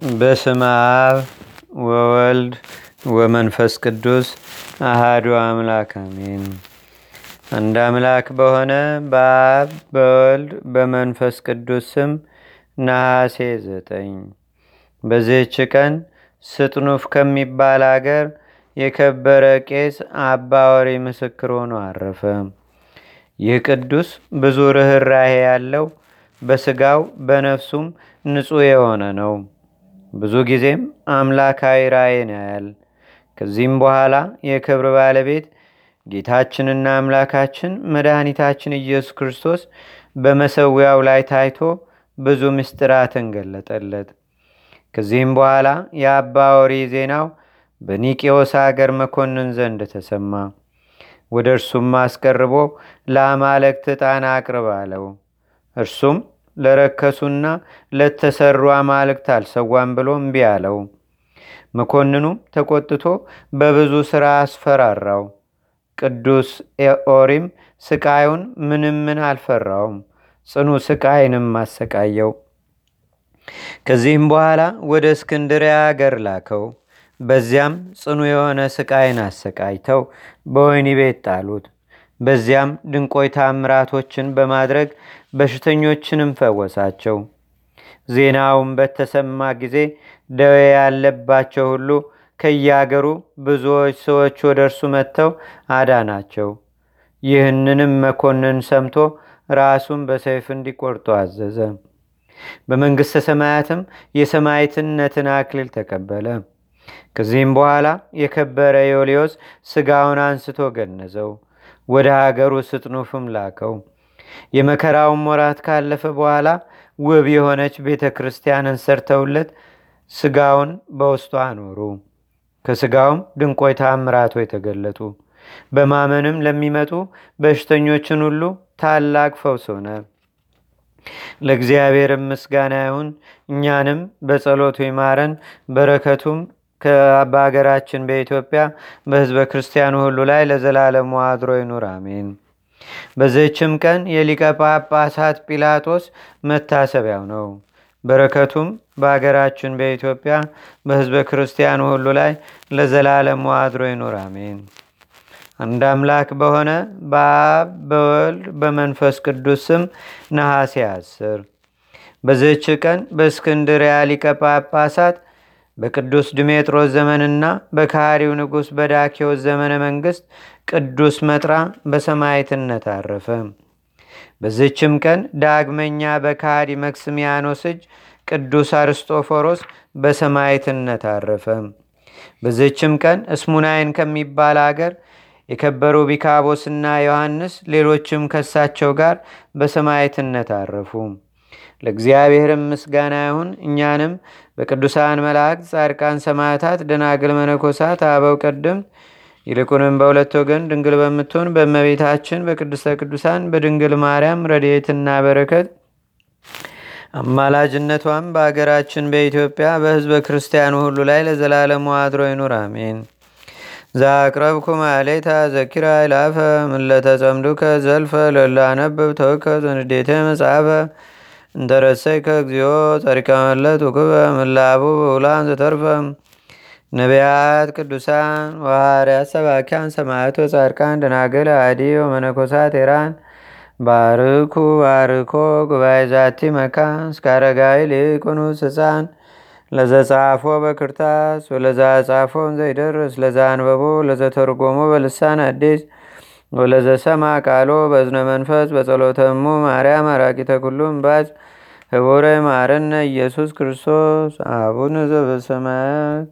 በስመ አብ ወወልድ ወመንፈስ ቅዱስ አሃዱ አምላክ አሜን። አንድ አምላክ በሆነ በአብ በወልድ በመንፈስ ቅዱስ ስም ነሐሴ ዘጠኝ በዚህች ቀን ስጥኑፍ ከሚባል አገር የከበረ ቄስ አባ ወሬ ምስክር ሆኖ አረፈ። ይህ ቅዱስ ብዙ ርኅራሄ ያለው በስጋው በነፍሱም ንጹሕ የሆነ ነው። ብዙ ጊዜም አምላካዊ ራእይን ያያል። ከዚህም በኋላ የክብር ባለቤት ጌታችንና አምላካችን መድኃኒታችን ኢየሱስ ክርስቶስ በመሰዊያው ላይ ታይቶ ብዙ ምስጢራትን ገለጠለት። ከዚህም በኋላ የአባ ወሪ ዜናው በኒቄዎስ አገር መኮንን ዘንድ ተሰማ። ወደ እርሱም አስቀርቦ ለአማለክት ዕጣን አቅርብ አለው። እርሱም ለረከሱና ለተሰሩ አማልክት አልሰዋም ብሎ እምቢ አለው። መኮንኑም ተቆጥቶ በብዙ ሥራ አስፈራራው። ቅዱስ ኦሪም ስቃዩን ምንም ምን አልፈራውም፣ ጽኑ ስቃይንም አሰቃየው። ከዚህም በኋላ ወደ እስክንድርያ አገር ላከው። በዚያም ጽኑ የሆነ ስቃይን አሰቃይተው በወይኒ ቤት ጣሉት። በዚያም ድንቆይ ታምራቶችን በማድረግ በሽተኞችንም ፈወሳቸው። ዜናውን በተሰማ ጊዜ ደዌ ያለባቸው ሁሉ ከያገሩ ብዙዎች ሰዎች ወደ እርሱ መጥተው አዳናቸው። ይህንንም መኮንን ሰምቶ ራሱን በሰይፍ እንዲቆርጡ አዘዘ። በመንግሥተ ሰማያትም የሰማይትነትን አክሊል ተቀበለ። ከዚህም በኋላ የከበረ ዮልዮስ ስጋውን አንስቶ ገነዘው፣ ወደ ሀገሩ ስጥኑፍም ላከው። የመከራውን ወራት ካለፈ በኋላ ውብ የሆነች ቤተ ክርስቲያንን ሰርተውለት ስጋውን በውስጡ አኖሩ። ከስጋውም ድንቆይ ታምራቶ የተገለጡ በማመንም ለሚመጡ በሽተኞችን ሁሉ ታላቅ ፈውስ ሆነ። ለእግዚአብሔርም ምስጋና ይሁን። እኛንም በጸሎቱ ይማረን፣ በረከቱም በሀገራችን በኢትዮጵያ በህዝበ ክርስቲያኑ ሁሉ ላይ ለዘላለሙ አድሮ ይኑር፣ አሜን። በዘችም ቀን የሊቀ ጳጳሳት ጲላጦስ መታሰቢያው ነው። በረከቱም በአገራችን በኢትዮጵያ በህዝበ ክርስቲያኑ ሁሉ ላይ ለዘላለሙ አድሮ ይኑር፣ አሜን። አንድ አምላክ በሆነ በአብ በወልድ በመንፈስ ቅዱስ ስም ነሐሴ አስር በዚህች ቀን በእስክንድርያ ሊቀ ጳጳሳት በቅዱስ ድሜጥሮስ ዘመንና በካሪው ንጉሥ በዳኪዎስ ዘመነ መንግሥት ቅዱስ መጥራ በሰማይትነት አረፈ። በዝችም ቀን ዳግመኛ በካዲ መክስሚያኖስ እጅ ቅዱስ አርስጦፎሮስ በሰማይትነት አረፈ። በዝችም ቀን እስሙናይን ከሚባል አገር የከበሩ ቢካቦስና ዮሐንስ ሌሎችም ከሳቸው ጋር በሰማይትነት አረፉ። ለእግዚአብሔርም ምስጋና ይሁን። እኛንም በቅዱሳን መላእክት፣ ጻድቃን፣ ሰማዕታት፣ ደናግል፣ መነኮሳት፣ አበው ቀደምት ይልቁንም በሁለት ወገን ድንግል በምትሆን በእመቤታችን በቅድስተ ቅዱሳን በድንግል ማርያም ረድኤትና በረከት አማላጅነቷም በአገራችን በኢትዮጵያ በሕዝበ ክርስቲያኑ ሁሉ ላይ ለዘላለሙ አድሮ ይኑር፣ አሜን። ዛቅረብኩ ማሌታ ዘኪራ ይላፈ ምለተጸምዱከ ዘልፈ ለላነብብ ተወከ ዘንዴተ መጽሐፈ እንተረሰይከ እግዚኦ ጸሪቀ መለት ውክበ ምላቡ በውላን ዘተርፈ። ነቢያት፣ ቅዱሳን፣ ዋርያት፣ ሰባኪያን፣ ሰማዕቶ፣ ጻድቃን፣ ደናግል፣ አዲ ወመነኮሳት ኤራን ባርኩ ባርኮ ጉባኤ ዛቲ መካን እስከ አረጋዊ ሊቁኑስ ህፃን ለዘጻፎ በክርታስ ወለዛ ጻፎን ዘይደርስ ለዛ አንበቦ ለዘተርጎሞ በልሳን አዲስ ወለዘሰማ ቃሎ በዝነ መንፈስ በጸሎተሙ ማርያም አራቂተ ኩሉም ባዝ ህቡረ ማረነ ኢየሱስ ክርስቶስ አቡነ ዘበሰማያት